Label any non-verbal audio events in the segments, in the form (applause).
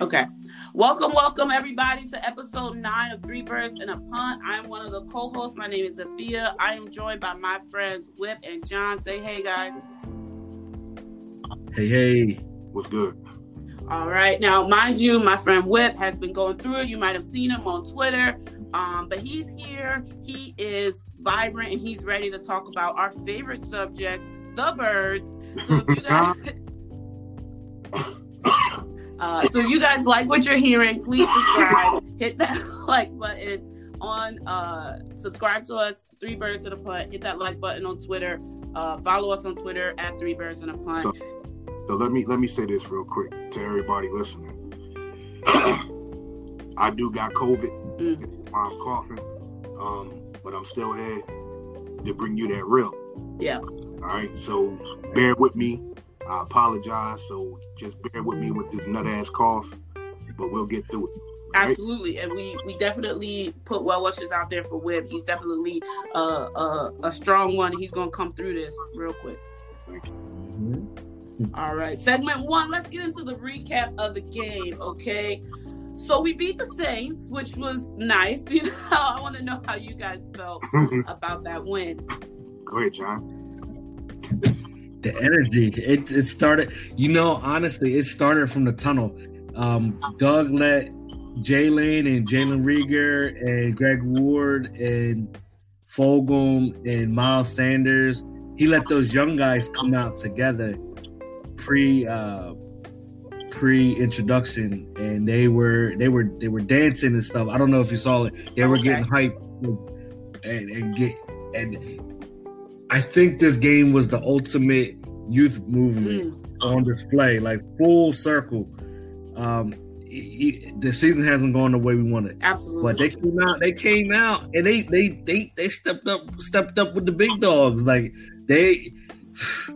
Okay. Welcome, welcome everybody to episode nine of Three Birds and a Punt. I'm one of the co-hosts. My name is Zafia. I am joined by my friends Whip and John. Say hey guys. Hey, hey. What's good? All right. Now, mind you, my friend Whip has been going through it. You might have seen him on Twitter. Um, but he's here. He is vibrant and he's ready to talk about our favorite subject, the birds. So if you (laughs) guys (laughs) (laughs) Uh, so you guys like what you're hearing, please subscribe. hit that (laughs) like button on uh, subscribe to us, Three Birds and a Punt. Hit that like button on Twitter. Uh, follow us on Twitter at Three Birds and a Punt. So, so let me let me say this real quick to everybody listening. (clears throat) I do got COVID. Mm. I'm coughing, um, but I'm still here to bring you that real. Yeah. All right. So bear with me. I apologize. So just bear with me with this nut ass cough, but we'll get through it. all right? Absolutely, and we we definitely put well wishes out there for Webb. He's definitely uh, uh, a strong one. He's gonna come through this real quick. Thank you. Mm-hmm. All right, segment one. Let's get into the recap of the game. Okay, so we beat the Saints, which was nice. (laughs) You know, I want to know how you guys felt (laughs) about that win. Great, John. (laughs) The energy. It it started. You know, honestly, it started from the tunnel. Um, Doug let Jalen and Jalen Reagor and Greg Ward and Fulgham and Miles Sanders. He let those young guys come out together pre uh pre introduction and they were they were they were dancing and stuff. I don't know if you saw it. They were Okay. getting hyped and and get and I think this game was the ultimate youth movement Mm, on display, like full circle. Um, e- e- the season hasn't gone the way we wanted, absolutely. but they came out. They came out and they they they they stepped up stepped up with the big dogs. Like they, (sighs)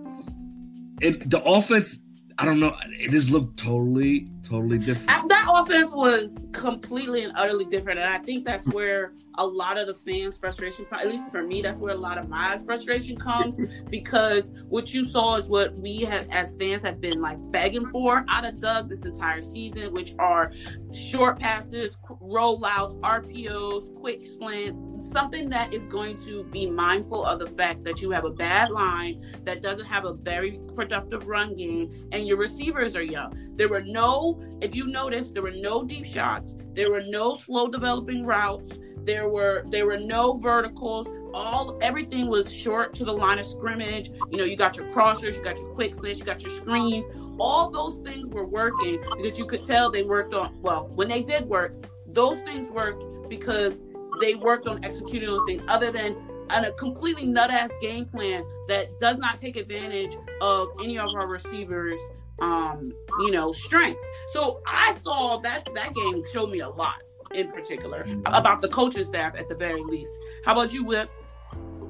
it the offense. I don't know. It just looked totally totally different. That offense was completely and utterly different, and I think that's where a lot of the fans' frustration, at least for me, that's where a lot of my frustration comes (laughs) because what you saw is what we have as fans have been like begging for out of Doug this entire season, which are short passes, rollouts, RPOs, quick slants, something that is going to be mindful of the fact that you have a bad line that doesn't have a very productive run game and your receivers are young. There were no, if you notice, there were no deep shots. There were no slow developing routes. There were there were no verticals. All everything was short to the line of scrimmage. You know, you got your crossers, you got your quick slants, you got your screens. All those things were working because you could tell they worked on. Well, when they did work, those things worked because they worked on executing those things. Other than on a completely nut ass game plan that does not take advantage of any of our receivers um you know strengths so i saw that that game showed me a lot in particular about the coaching staff at the very least how about you whip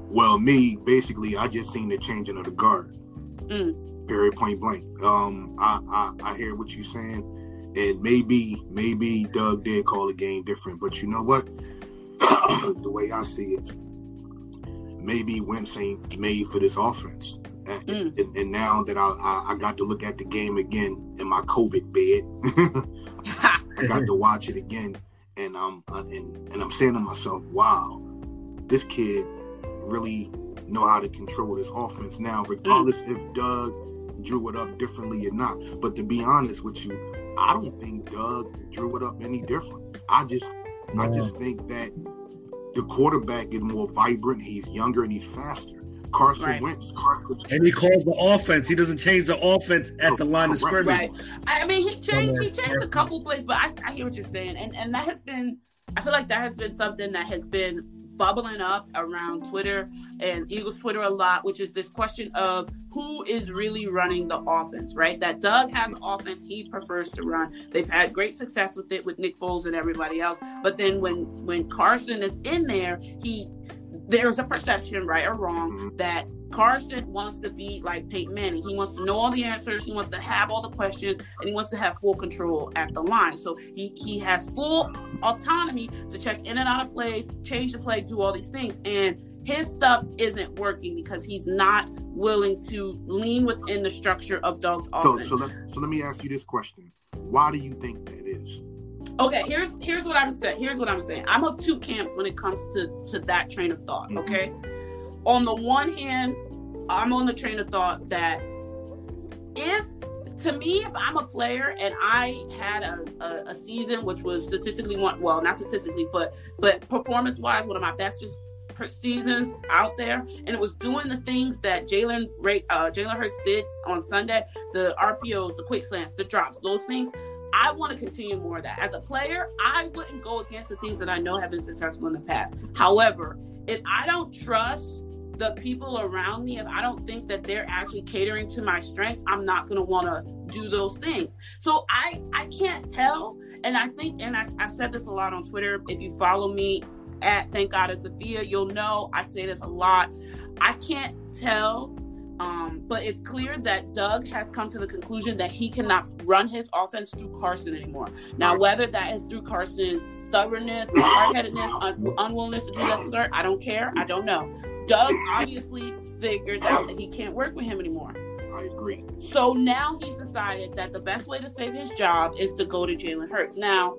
Well, me basically, I just seen the changing of the guard. Mm. Period. Point blank. Um, I, I I hear what you're saying, and maybe maybe Doug did call the game different, but you know what? (clears throat) the way I see it, maybe Wentz ain't made for this offense. And, Mm. and, and now that I, I I got to look at the game again in my COVID bed, (laughs) I got to watch it again, and I'm uh, and, and I'm saying to myself, "Wow, this kid really know how to control this offense now, regardless if Doug drew it up differently or not." But to be honest with you, I don't think Doug drew it up any different. I just I just think that the quarterback is more vibrant. He's younger and he's faster. Carson Right. Wentz, Carson. And he calls the offense. He doesn't change the offense at the line of scrimmage. right i I mean he changed he changed a couple plays but I, I hear what you're saying and and that has been i feel like that has been something that has been bubbling up around Twitter and Eagles Twitter a lot, which is this question of who is really running the offense, right? That Doug has an offense he prefers to run. They've had great success with it with Nick Foles and everybody else. But then when when Carson is in there, he there's a perception, right or wrong, mm-hmm. that Carson wants to be like Peyton Manning. He wants to know all the answers. He wants to have all the questions, and he wants to have full control at the line. So he he has full autonomy to check in and out of plays, change the play, do all these things. And his stuff isn't working because he's not willing to lean within the structure of Doug's offense. So, so, let, so let me ask you this question: Why do you think that is? Okay, here's here's what I'm saying. Here's what I'm saying. I'm of two camps when it comes to to that train of thought. Mm-hmm. Okay, on the one hand, I'm on the train of thought that if to me, if I'm a player and I had a, a, a season which was statistically one, well, not statistically, but but performance wise, one of my best seasons out there, and it was doing the things that Jalen uh, Jalen Hurts did on Sunday, the RPOs, the quick slants, the drops, those things. I want to continue more of that. As a player, I wouldn't go against the things that I know have been successful in the past. However, if I don't trust the people around me, if I don't think that they're actually catering to my strengths, I'm not going to want to do those things. So I I can't tell, and I think, and I, I've said this a lot on Twitter. If you follow me at Thank God it's Sophia, you'll know I say this a lot. I can't tell um, but it's clear that Doug has come to the conclusion that he cannot run his offense through Carson anymore. Now, whether that is through Carson's stubbornness, hard-headedness, un- (laughs) unwillingness to do that start, I don't care. I don't know. Doug obviously figured out that he can't work with him anymore. I agree. So now he's decided that the best way to save his job is to go to Jalen Hurts. Now,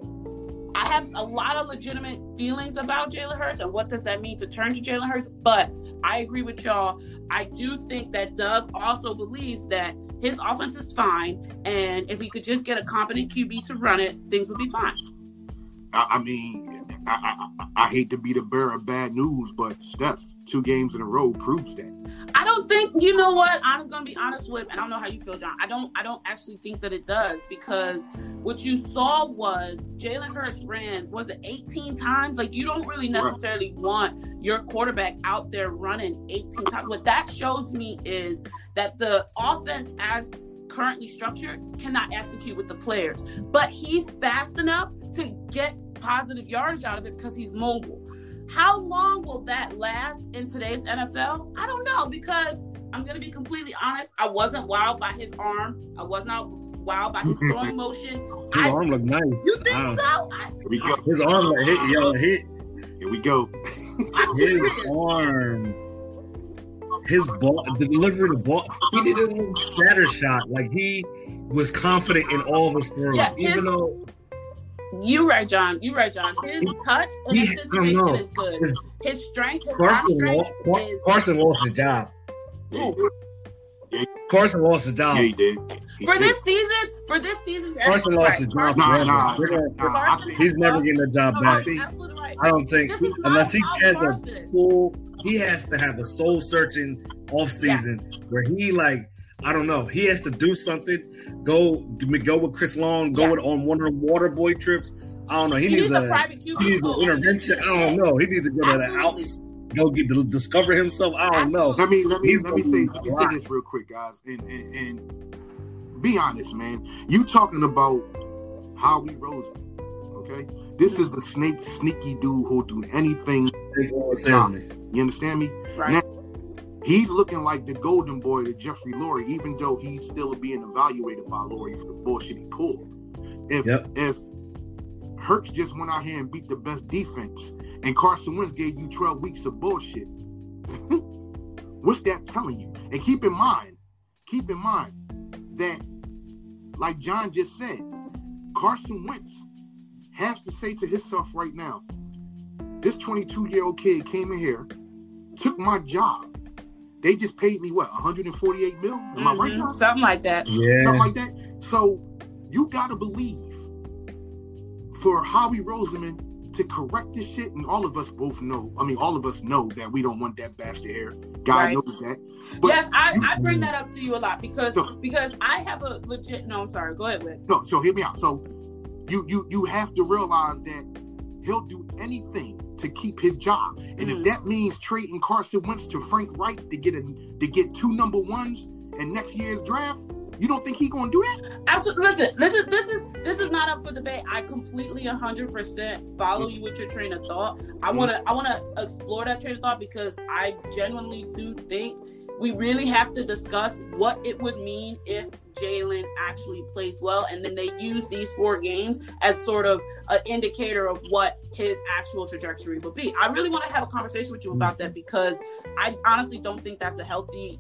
I have a lot of legitimate feelings about Jalen Hurts and what does that mean to turn to Jalen Hurts, but I agree with y'all. I do think that Doug also believes that his offense is fine, and if he could just get a competent QB to run it, things would be fine. I, mean, I, I, I, hate to be the bearer of bad news, but Steph, two games in a row proves that. I don't think you know what I'm gonna be honest with, and I don't know how you feel, John. I don't I don't actually think that it does because what you saw was Jalen Hurts ran was it 18 times? Like you don't really necessarily right. want your quarterback out there running 18 times. What that shows me is that the offense as currently structured cannot execute with the players, but he's fast enough to get positive yardage out of it because he's mobile. How long will that last in today's NFL? I don't know because I'm going to be completely honest. I wasn't wowed by his arm. I was not wowed by his throwing (laughs) motion. His I, arm looked nice. You think uh, so? I, Here we go. His arm looked hit, yo, hit. Here we go. his arm. His ball, delivering the ball, he did a little scatter shot. Like he was confident in all of his throws, yes, even his, though you right, John. You right, John. His touch and his anticipation is good. His, his strength, his Carson, strength lost, is... Carson lost the job. Carson lost the job. Yeah, he did. He for did. this season, for this season, Carson lost his job. Nah, nah, nah, he's never getting the job back. Right. I don't think unless he has a full. He has to have a soul searching off season yes. where he like I don't know. He has to do something. Go go with Chris Long. Go yes. with, on one of the water boy trips. I don't know. He, he needs, needs, a, private he needs an intervention. I don't know. He needs to go Absolutely. to the house. Go get to discover himself. I don't know. Let me let me let me say let me say this real quick, guys, and, and, and be honest, man. You talking about Howie Roseman? Okay, this is a snake, sneaky dude who'll do anything. You understand me? Right. Now, he's looking like the golden boy to Jeffrey Lurie, even though he's still being evaluated by Lurie for the bullshit he pulled. If yep. if Hurts just went out here and beat the best defense, and Carson Wentz gave you 12 weeks of bullshit, (laughs) what's that telling you? And keep in mind, keep in mind that, like John just said, Carson Wentz has to say to himself right now, this 22 year old kid came in here, took my job, they just paid me what 148 mil. Am mm-hmm. I right? Something like that. Yeah. Something like that. So you gotta believe for Howie Roseman to correct this shit, and all of us both know. I mean, all of us know that we don't want that bastard here. God right. knows that. But yes, I, you, I, bring that up to you a lot because so, because I have a legit. No, I'm sorry. Go ahead, with. So, so hear me out. So you you you have to realize that he'll do anything to keep his job. And mm. if that means trading Carson Wentz to Frank Reich to get a to get two number ones in next year's draft, you don't think he's gonna do that? Absolutely. Listen, this is this is this is not up for debate. I completely 100% follow you with your train of thought. I mm. wanna I wanna explore that train of thought because I genuinely do think we really have to discuss what it would mean if Jalen actually plays well, and then they use these four games as sort of an indicator of what his actual trajectory will be. I really want to have a conversation with you about that because I honestly don't think that's a healthy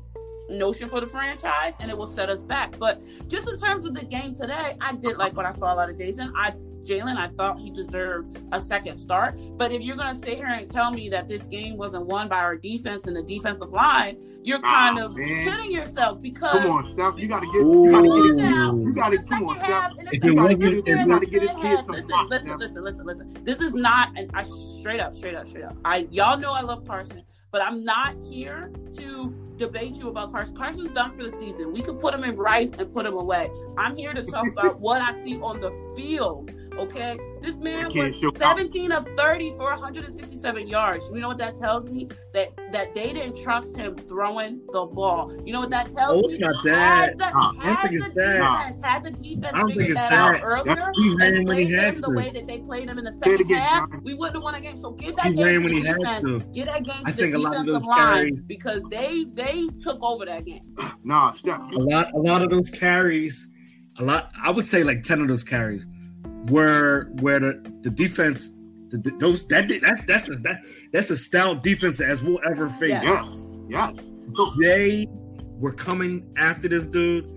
notion for the franchise and it will set us back. But just in terms of the game today, I did like what I saw out of Jason. I Jalen, I thought he deserved a second start. But if you're going to sit here and tell me that this game wasn't won by our defense and the defensive line, you're kind of man. kidding yourself because. Come on, Steph. You got to get. You got to get it now. You got to come on, Steph. You got to get it. You got to get his kids some listen, listen, listen, listen, listen. This is not. And I straight up, straight up, straight up. I y'all know I love Carson, but I'm not here to debate you about Carson. Carson's done for the season. We could put him in Rice and put him away. I'm here to talk about what I see on the field. Okay, this man was 17 of 30 for 167 yards. You know what that tells me? That that they didn't trust him throwing the ball. You know what that tells oh, me? Had the, nah, had, the defense, had the defense figured that out earlier and played him the way that they played him in the second half, we wouldn't have won a game. So get that he game to the defense. Get that game to the defensive line carries, because they they took over that game. Nah, Steph. A lot a lot of those carries, a lot. I would say like 10 of those carries where where the, the defense the, those that that's that's a that, that's a stout defense as we'll ever face. Yes, yes. They were coming after this dude.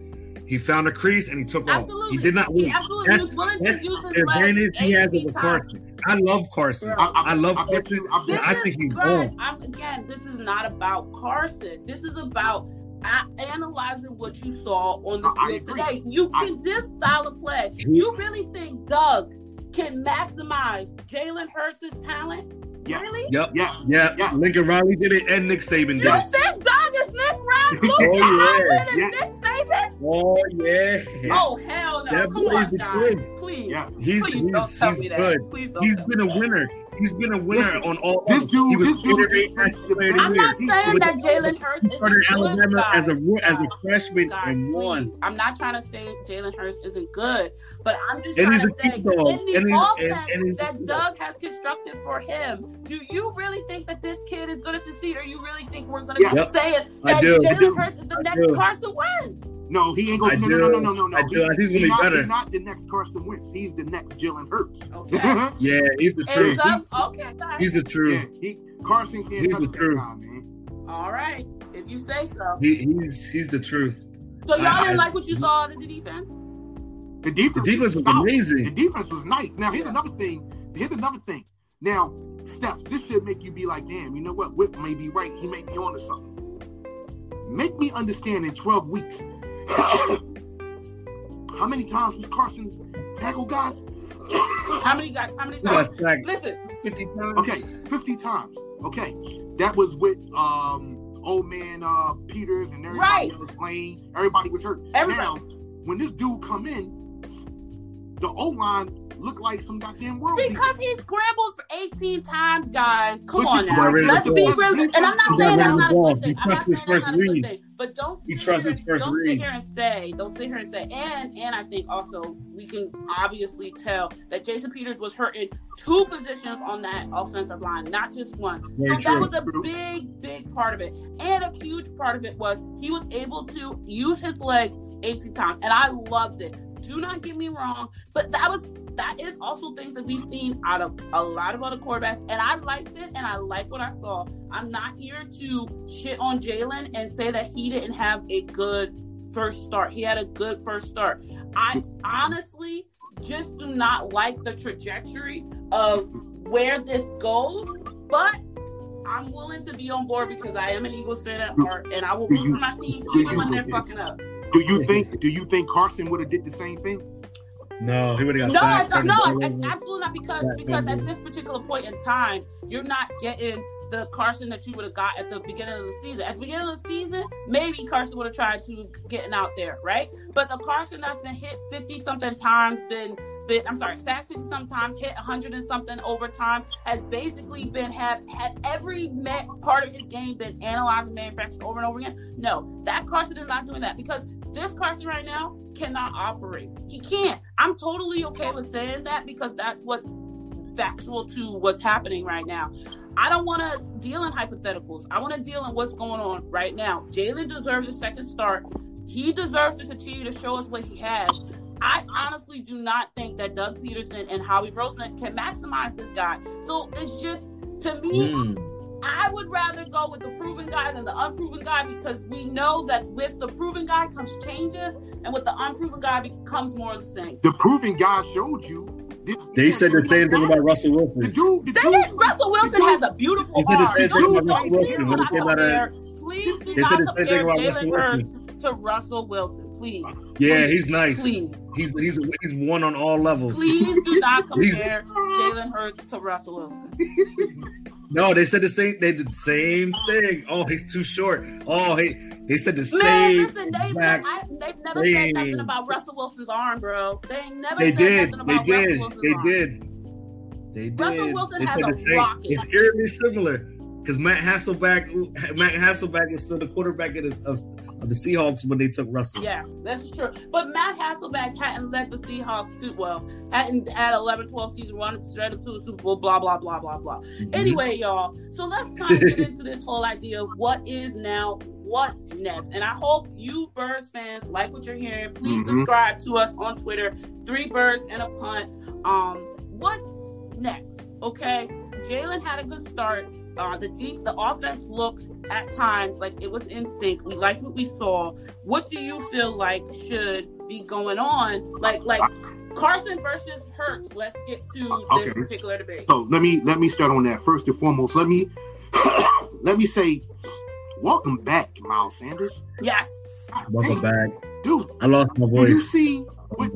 He found a crease and he took absolutely. off. He did not win. He absolutely that's, was willing to use his advantage he has over Carson. I love Carson. I, I, I, love I Carson. You, I, think he's good. I'm, again, this is not about Carson. This is about analyzing what you saw on the field today. You can this style of play. You really think Doug can maximize Jalen Hurts' talent? Yes. Really? Yep. Yes. Yeah. Yes. Lincoln Riley did it and Nick Saban did you it. You think Doug is Nick Riley? (laughs) oh, yeah. yes. Nick Saban? Oh, yeah. Oh, hell no. That Come on, Don. Please. Yes. He's, Please he's, don't tell he's me that. Good. Please don't He's been a winner. He's been a winner on all. This dude, this dude, I'm not saying that Jalen Hurts isn't good. Alabama as a as a freshman and won. I'm not trying to say Jalen Hurts isn't good, but I'm just trying to say in the offense that Doug has constructed for him, do you really think that this kid is going to succeed, or you really think we're going to be saying that Jalen Hurts is the next Carson Wentz? No, he ain't going. No, no, no, no, no, no, no. I do. He, he's, he's, not, he's not the next Carson Wentz. He's the next Jalen Hurts. Okay. (laughs) yeah, he's the truth. Does, okay, he's the truth. Yeah, he, Carson can't he's touch the truth. Guy, man. All right, if you say so. He, he's he's the truth. So y'all I, didn't I, like what you saw in the defense? The defense, the defense was, was amazing. The defense was nice. Now here's another thing. Here's another thing. Now, steps. This should make you be like, damn. You know what? Whip may be right. He may be onto something. Make me understand in 12 weeks (coughs) how many times was Carson tackled guys? (coughs) how many guys? How many times? Like Listen, fifty times. Okay, fifty times. Okay, that was with um old man uh Peters and everybody right. was playing. Everybody was hurt. Everybody. Now, when this dude come in, the O line looked like some goddamn world. Because he scrambled for 18 times, guys. Come on now. Let's be real. And I'm not saying that's not a good thing. I'm not saying that's not a good thing. But don't sit, here, and, don't sit here and say, don't sit here and say, and and I think also we can obviously tell that Jason Peters was hurt in two positions on that offensive line, not just one. Very so true. that was a big, big part of it. And a huge part of it was he was able to use his legs 18 times. And I loved it. Do not get me wrong, but that was that is also things that we've seen out of a lot of other quarterbacks, and I liked it, and I like what I saw. I'm not here to shit on Jalen and say that he didn't have a good first start. He had a good first start. I honestly just do not like the trajectory of where this goes, but I'm willing to be on board because I am an Eagles fan at heart, and I will root for my team even when they're fucking up. Do you (laughs) think? Do you think Carson would have did the same thing? No, he would have got no, no, no, absolutely not. Because because at this particular point in time, you're not getting the Carson that you would have got at the beginning of the season. At the beginning of the season, maybe Carson would have tried to getting out there, right? But the Carson that's been hit 50 something times, been been I'm sorry, sacked sometimes, hit 100 and something overtime, has basically been have had every part of his game been analyzed and manufactured over and over again. No, that Carson is not doing that because this Carson right now cannot operate. He can't. I'm totally okay with saying that because that's what's factual to what's happening right now. I don't want to deal in hypotheticals. I want to deal in what's going on right now. Jalen deserves a second start. He deserves to continue to show us what he has. I honestly do not think that Doug Pederson and Howie Roseman can maximize this guy. So it's just to me, mm. I would rather go with the proven guy than the unproven guy because we know that with the proven guy comes changes, and with the unproven guy becomes more of the same. The proven guy showed you. This, they said the same thing about Russell Wilson. The dude, the dude, Russell Wilson has a beautiful arm. Please do not compare Jalen Hurts to Russell Wilson, please. Yeah, he's nice. Please. He's he's he's one on all levels. Please do not (laughs) compare Jalen Hurts to Russell Wilson. (laughs) No, they said the same. They did the same thing. Oh, he's too short. Oh, he. They said the Man, same. listen, they, I, they've never thing. said nothing about Russell Wilson's arm, bro. They never they said did. nothing about they Russell did. Wilson's they arm. Did. They did. Russell Wilson they has a rocket. It's eerily similar because Matt Hasselbeck, Matt Hasselbeck was still the quarterback of, the, of, of, the Seahawks when they took Russell. Yes, that's true. But Matt Hasselbeck hadn't led the Seahawks to well, hadn't had 11, 12 season run straight up to the Super Bowl. Blah blah blah blah blah. Mm-hmm. Anyway, y'all. So let's kind of get (laughs) into this whole idea of what is now what's next. And I hope you Birds fans like what you're hearing. Please mm-hmm. subscribe to us on Twitter. Three birds and a punt. Um, what's next? Okay. Jalen had a good start. Uh, the deep, the offense looks at times like it was in sync. We like what we saw. What do you feel like should be going on? Like, like Carson versus Hurts. Let's get to okay. this particular debate. So let me let me start on that first and foremost. Let me (coughs) let me say, welcome back, Miles Sanders. Yes, welcome hey, back, dude. I lost my voice. you see what,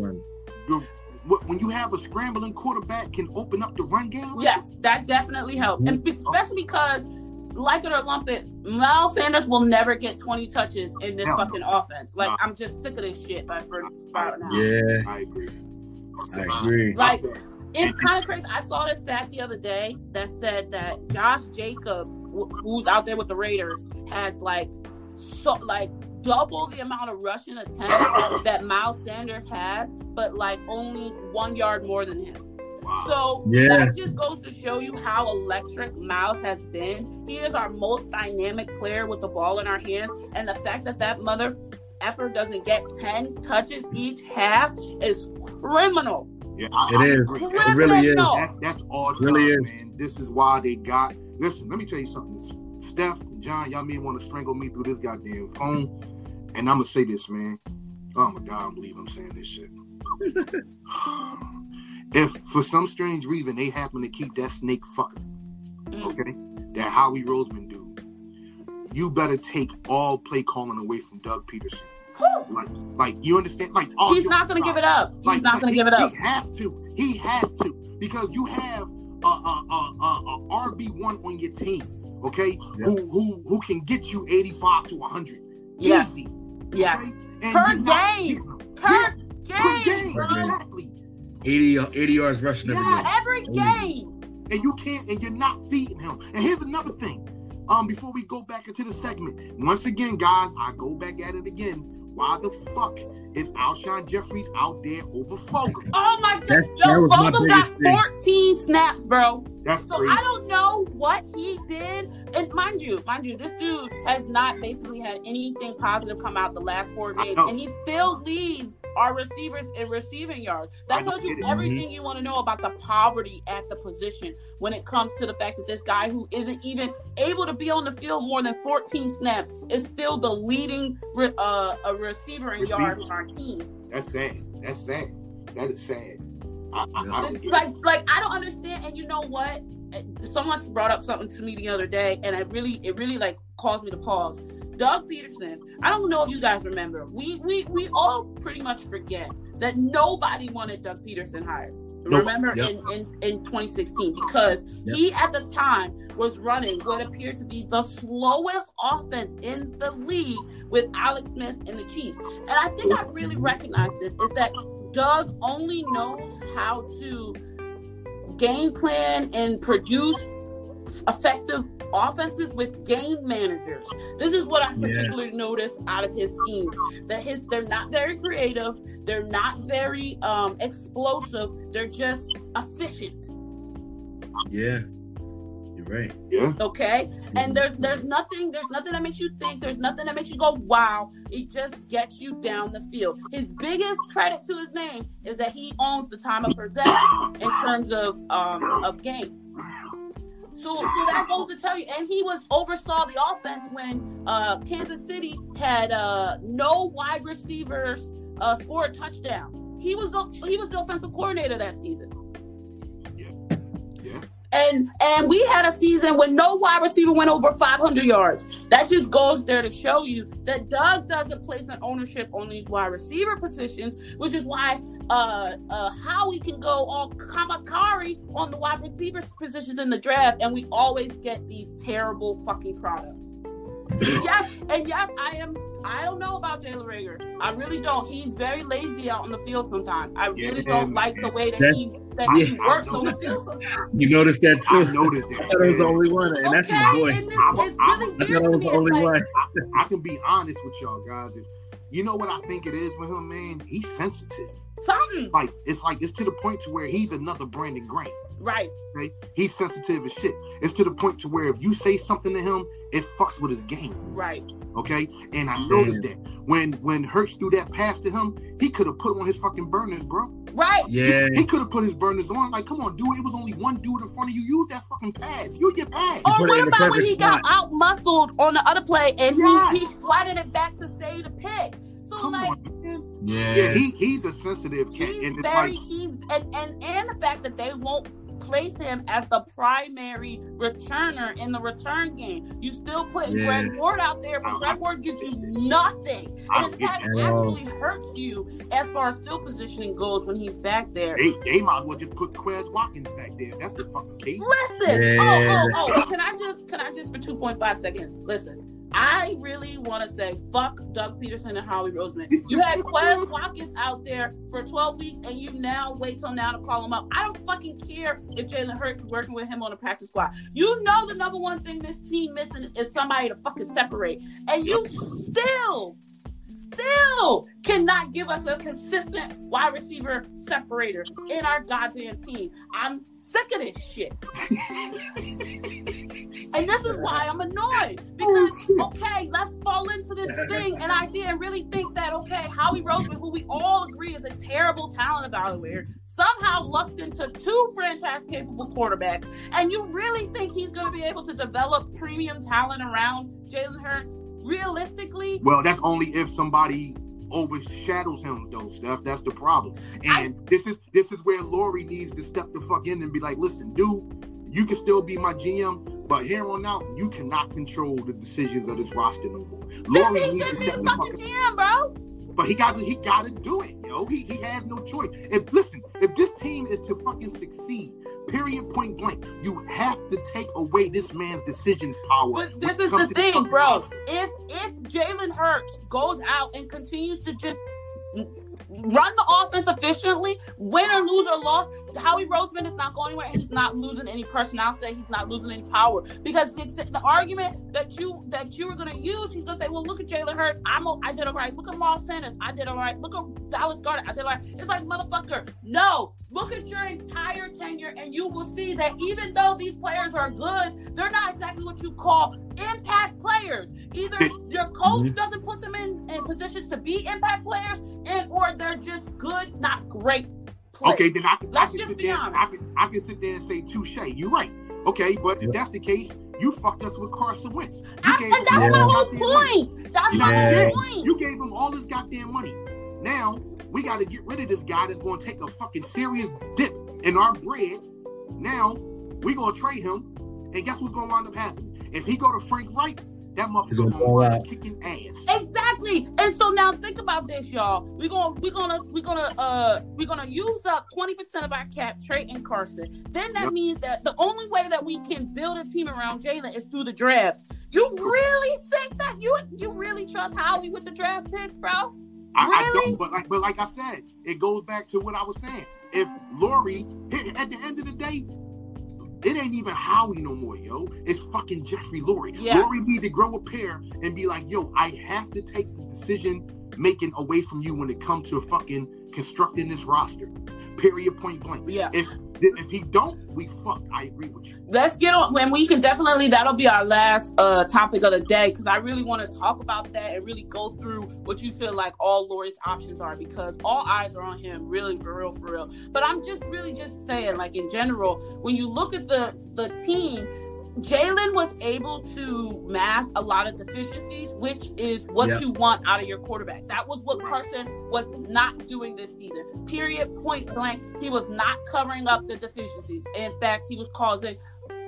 when you have a scrambling quarterback can open up the run game. Yes, that definitely helped, and oh. especially because, like it or lump it, Miles Sanders will never get twenty touches in this Hell fucking no. offense. Like no. I'm just sick of this shit. By for now. Yeah, I agree. I agree. Like. It's kind of crazy. I saw this stat the other day that said that Josh Jacobs, who's out there with the Raiders, has like so like double the amount of rushing attempts that Miles Sanders has, but like only one yard more than him. Wow. So yeah. that just goes to show you how electric Miles has been. He is our most dynamic player with the ball in our hands, and the fact that that mother effort doesn't get ten touches each half is criminal. Yeah, I, it I is. Agree. It really is. That's, that's all. Really is. Man. This is why they got. Listen, let me tell you something. Steph, John, y'all may want to strangle me through this goddamn phone. And I'm gonna say this, man. Oh my god, I believe I'm saying this shit. (laughs) if for some strange reason they happen to keep that snake fucker, mm. okay, that Howie Roseman dude, you better take all play calling away from Doug Pederson. Like, like you understand? Like, he's not going to give it up. He's like, not going to give it up. He has to. He has to because you have a, a, a, a RB one on your team, okay, yeah. who who who can get you eighty five to hundred, yeah. easy. Yeah. Per game. Per game. per game. Exactly. 80, 80 yards rushing yeah, every game. Every game. And you can't, and you're not feeding him. And here's another thing. Um, before we go back into the segment, once again, guys, I go back at it again. Why the fuck is Alshon Jeffries out there over Fulgham? Oh my god, yo, Fulgham got 14 thing. snaps, bro. That's so crazy. I don't know what he did. And mind you, mind you, this dude has not basically had anything positive come out the last four games, and he still leads our receivers in receiving yards. That tells you everything mm-hmm. you want to know about the poverty at the position when it comes to the fact that this guy who isn't even able to be on the field more than 14 snaps is still the leading uh, a receiver in yards on our team. That's sad. That's sad. That is sad. I, I, like, like I don't understand. And you know what? Someone brought up something to me the other day, and it really, it really like caused me to pause. Doug Pederson. I don't know if you guys remember. We we we all pretty much forget that nobody wanted Doug Pederson hired. Remember yep. in, in, in 2016 because yep. he at the time was running what appeared to be the slowest offense in the league with Alex Smith and the Chiefs. And I think I really recognize this is that Doug only knows how to game plan and produce effective offenses with game managers. This is what I particularly yeah. noticed out of his schemes. That his they're not very creative, they're not very um explosive, they're just efficient. Yeah. You're right. Yeah. Okay. And there's there's nothing there's nothing that makes you think. There's nothing that makes you go wow. It just gets you down the field. His biggest credit to his name is that he owns the time of possession in terms of um of game. So, so that goes to tell you, and he was oversaw the offense when uh, Kansas City had uh, no wide receivers uh, score a touchdown. He was the he was the offensive coordinator that season. And and we had a season when no wide receiver went over 500 yards. That just goes there to show you that Doug doesn't place an ownership on these wide receiver positions, which is why uh uh Howie can go all kamakari on the wide receiver positions in the draft, and we always get these terrible fucking products. (laughs) yes, and yes, I am I don't know about Jalen Reagor. I really don't. He's very lazy out on the field sometimes. I really yeah, don't man. like the way that That's, he that yeah. he works on the field sometimes. You noticed that too. (laughs) I noticed that. I was the only one, and okay, that's his boy. And it's, it's really I, weird I to me. only like, one. I, I, can be honest with y'all guys. If you know what I think it is with him, man, he's sensitive. Something like it's like it's to the point to where he's another Brandon Graham. Right. Okay? He's sensitive as shit. It's to the point to where if you say something to him, it fucks with his game. Right. Okay. And I noticed that when when Hurts threw that pass to him, he could have put on his fucking burners, bro. Right. Yeah. He, he could have put his burners on. Like, come on, dude. It was only one dude in front of you. Use that fucking pass. Use your pass. Or what about when he spot. got out muscled on the other play and yes. he, he flattened it back to save the pick? So come like. On, yeah. yeah, he he's a sensitive kid. He's and very like, he's and, and and the fact that they won't place him as the primary returner in the return game. You still put yeah. Greg Ward out there, but Greg Ward gives you nothing. And in fact, actually hurts you as far as field positioning goes when he's back there. They, they might as well just put Quez Watkins back there. That's the fucking case. Listen, oh, yeah. oh, oh, oh, can I just can I just for 2.5 seconds? Listen. I really want to say fuck Doug Pederson and Howie Roseman. (laughs) You had Quez Watkins out there for 12 weeks and you now wait till now to call him up. I don't fucking care if Jalen Hurts is working with him on the practice squad. You know the number one thing this team missing is somebody to fucking separate. And you still still cannot give us a consistent wide receiver separator in our goddamn team. I'm sick of this shit. and this is why I'm annoyed. Because, okay, let's fall into this thing. And I didn't really think that, okay, Howie Roseman, who we all agree is a terrible talent evaluator, somehow lucked into two franchise capable quarterbacks. And you really think he's going to be able to develop premium talent around Jalen Hurts? Realistically? Well, that's only if somebody overshadows him though, Steph. That's the problem. And I, this is this is where Lurie needs to step the fuck in and be like, listen, dude, you can still be my GM, but here on out, you cannot control the decisions of this roster no more. Lurie needs to step the fucking GM, bro. But he got he got to do it, yo. He he has no choice. If listen, if this team is to fucking succeed, period, point blank, you have to take away this man's decisions power. But this is the thing, bro. If if Jalen Hurts goes out and continues to just run the offense efficiently, win or lose or loss. Howie Roseman is not going anywhere. He's not losing any personnel. Say he's not losing any power because the, the argument that you that you were going to use, he's going to say, "Well, look at Jalen Hurts. I'm a, I did all right. Look at Miles Sanders. I did all right. Look at Dallas Goedert. I did all right." It's like motherfucker. No, look at your entire tenure, and you will see that even though these players are good, they're not exactly what you call impact players. Either your coach mm-hmm. doesn't put them in, in positions to be impact players, and or they're just good, not great. Players. Okay, then I, can, Let's I can just sit be there. honest. I can, I can sit there and say touche. You're right. Okay, but if that's the case, you fucked us with Carson Wentz. You I, and that's my whole point. Money. That's my whole point. You gave him all this goddamn money. Now we got to get rid of this guy that's going to take a fucking serious dip in our bread. Now we gonna trade him, and guess what's gonna wind up happening? If he go to Frank Reich, that motherfucker gonna run kicking ass. Exactly. And so now think about this, y'all. We're gonna we're gonna we're gonna uh we're gonna use up 20% of our cap, Trey and Carson. Then that yep. means that the only way that we can build a team around Jalen is through the draft. You really think that you you really trust Howie with the draft picks, bro? I, really? I don't, but like but like I said, it goes back to what I was saying. If Lurie, at the end of the day, it ain't even Howie no more, yo. It's fucking Jeffrey Lurie. Yeah. Lurie need to grow a pair and be like, yo, I have to take the decision making away from you when it comes to fucking constructing this roster. Period. Point blank. Yeah. If if he don't, we fuck. I agree with you. Let's get on when we can definitely that'll be our last uh topic of the day because I really want to talk about that and really go through what you feel like all Lurie's options are because all eyes are on him, really for real, for real. But I'm just really just saying, like in general, when you look at the the team Jalen was able to mask a lot of deficiencies, which is what yep. you want out of your quarterback. That was what Carson was not doing this season. Period, point blank. He was not covering up the deficiencies. In fact, he was causing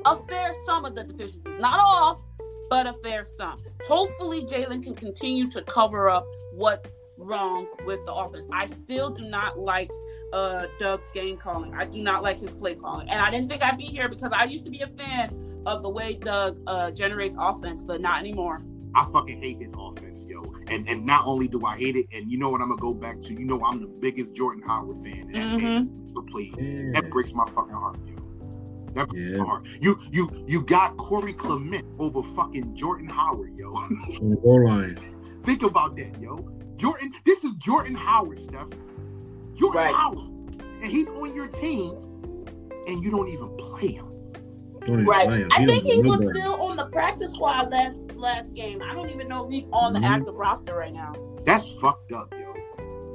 a fair sum of the deficiencies. Not all, but a fair sum. Hopefully, Jalen can continue to cover up what's wrong with the offense. I still do not like uh, Doug's game calling. I do not like his play calling. And I didn't think I'd be here because I used to be a fan of the way Doug uh, generates offense, but not anymore. I fucking hate his offense, yo. And and not only do I hate it, and you know what I'm gonna go back to. You know I'm the biggest Jordan Howard fan. And mm-hmm. please, yeah. that breaks my fucking heart, yo. That breaks yeah. my heart. You you you got Corey Clement over fucking Jordan Howard, yo. (laughs) goal line. Think about that, yo. Jordan, this is Jordan Howard, Steph. Jordan right. Howard, and he's on your team, and you don't even play him. Right. I think he was still on the practice squad last last game. I don't even know if he's on mm-hmm. the active roster right now. That's fucked up, yo.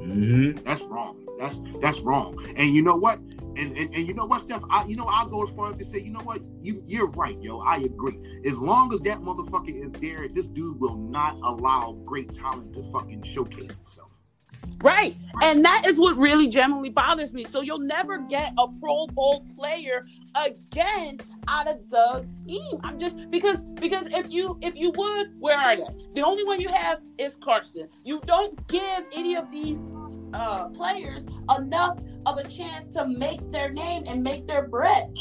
Mm-hmm. That's wrong. That's that's wrong. And you know what? And, and, and you know what, Steph? I, you know, I'll go as far as to say, you know what? You you're right, yo. I agree. As long as that motherfucker is there, this dude will not allow great talent to fucking showcase itself. Right. And that is what really genuinely bothers me. So you'll never get a Pro Bowl player again out of Doug's scheme. I'm just because because if you if you would, where are they? The only one you have is Carson. You don't give any of these uh players enough of a chance to make their name and make their bread.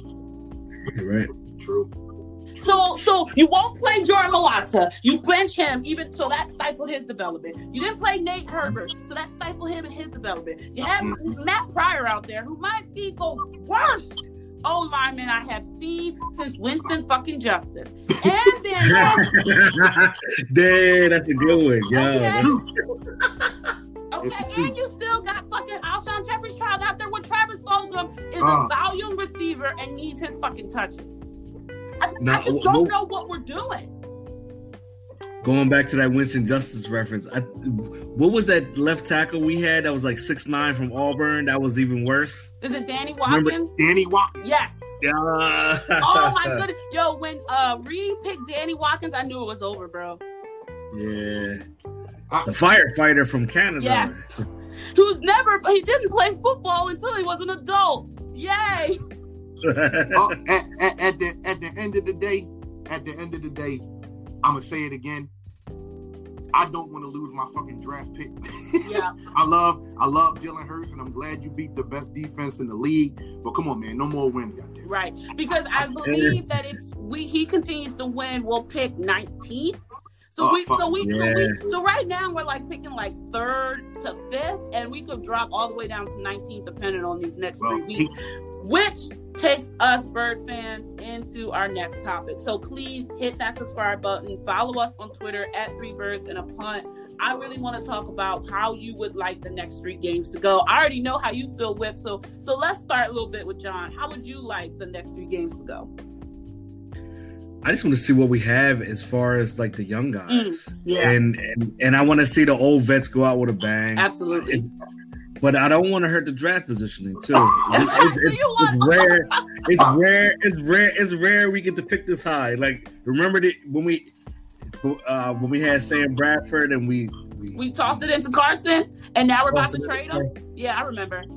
Right. True. So so you won't play Jordan Mailata. You bench him, even so that stifled his development. You didn't play Nate Herbig, so that stifled him and his development. You have. Matt Pryor out there, who might be the worst O lineman I have seen since Winston fucking Justice. And (laughs) then Dang, that's a good one. Yeah. Okay. (laughs) okay, and you still got fucking Alshon Jeffery's child out there with Travis Fulgham is uh. a volume receiver and needs his fucking touches. I, now, I just don't know what we're doing. Going back to that Winston Justice reference, I, what was that left tackle we had that was like six nine from Auburn? That was even worse. Is it Danny Watkins? Remember? Danny Watkins. Yes. Yeah. oh my (laughs) goodness, yo! When uh Reid picked Danny Watkins, I knew it was over, bro. Yeah. The firefighter from Canada. Yes. Who's never he didn't play football until he was an adult. Yay uh, at, at, at, the at the end of the day, at the end of the day, I'm gonna say it again. I don't want to lose my fucking draft pick. (laughs) Yeah. I love I love Jalen Hurts, and I'm glad you beat the best defense in the league. But come on, man, no more wins out there. Right, because I believe that if we he continues to win, we'll pick 19th. So oh, we, so we, yeah. so we, so right now we're like picking like third to fifth, and we could drop all the way down to 19th depending on these next well, three weeks. He, which takes us bird fans into our next topic. So please hit that subscribe button. Follow us on Twitter at Three Birds and a Punt. I really want to talk about how you would like the next three games to go. I already know how you feel, Whip. So so let's start a little bit with John. How would you like the next three games to go? I just want to see what we have as far as like the young guys. Mm, yeah. And, and and I want to see the old vets go out with a bang. Absolutely. And, but I don't want to hurt the draft positioning too. (laughs) It's, it's, it's, it's rare. (laughs) It's rare. It's rare. It's rare we get to pick this high. Like remember the, when we uh, when we had Sam Bradford and we, we we tossed it into Carson, and now we're about to trade him. Yeah, I remember. (laughs)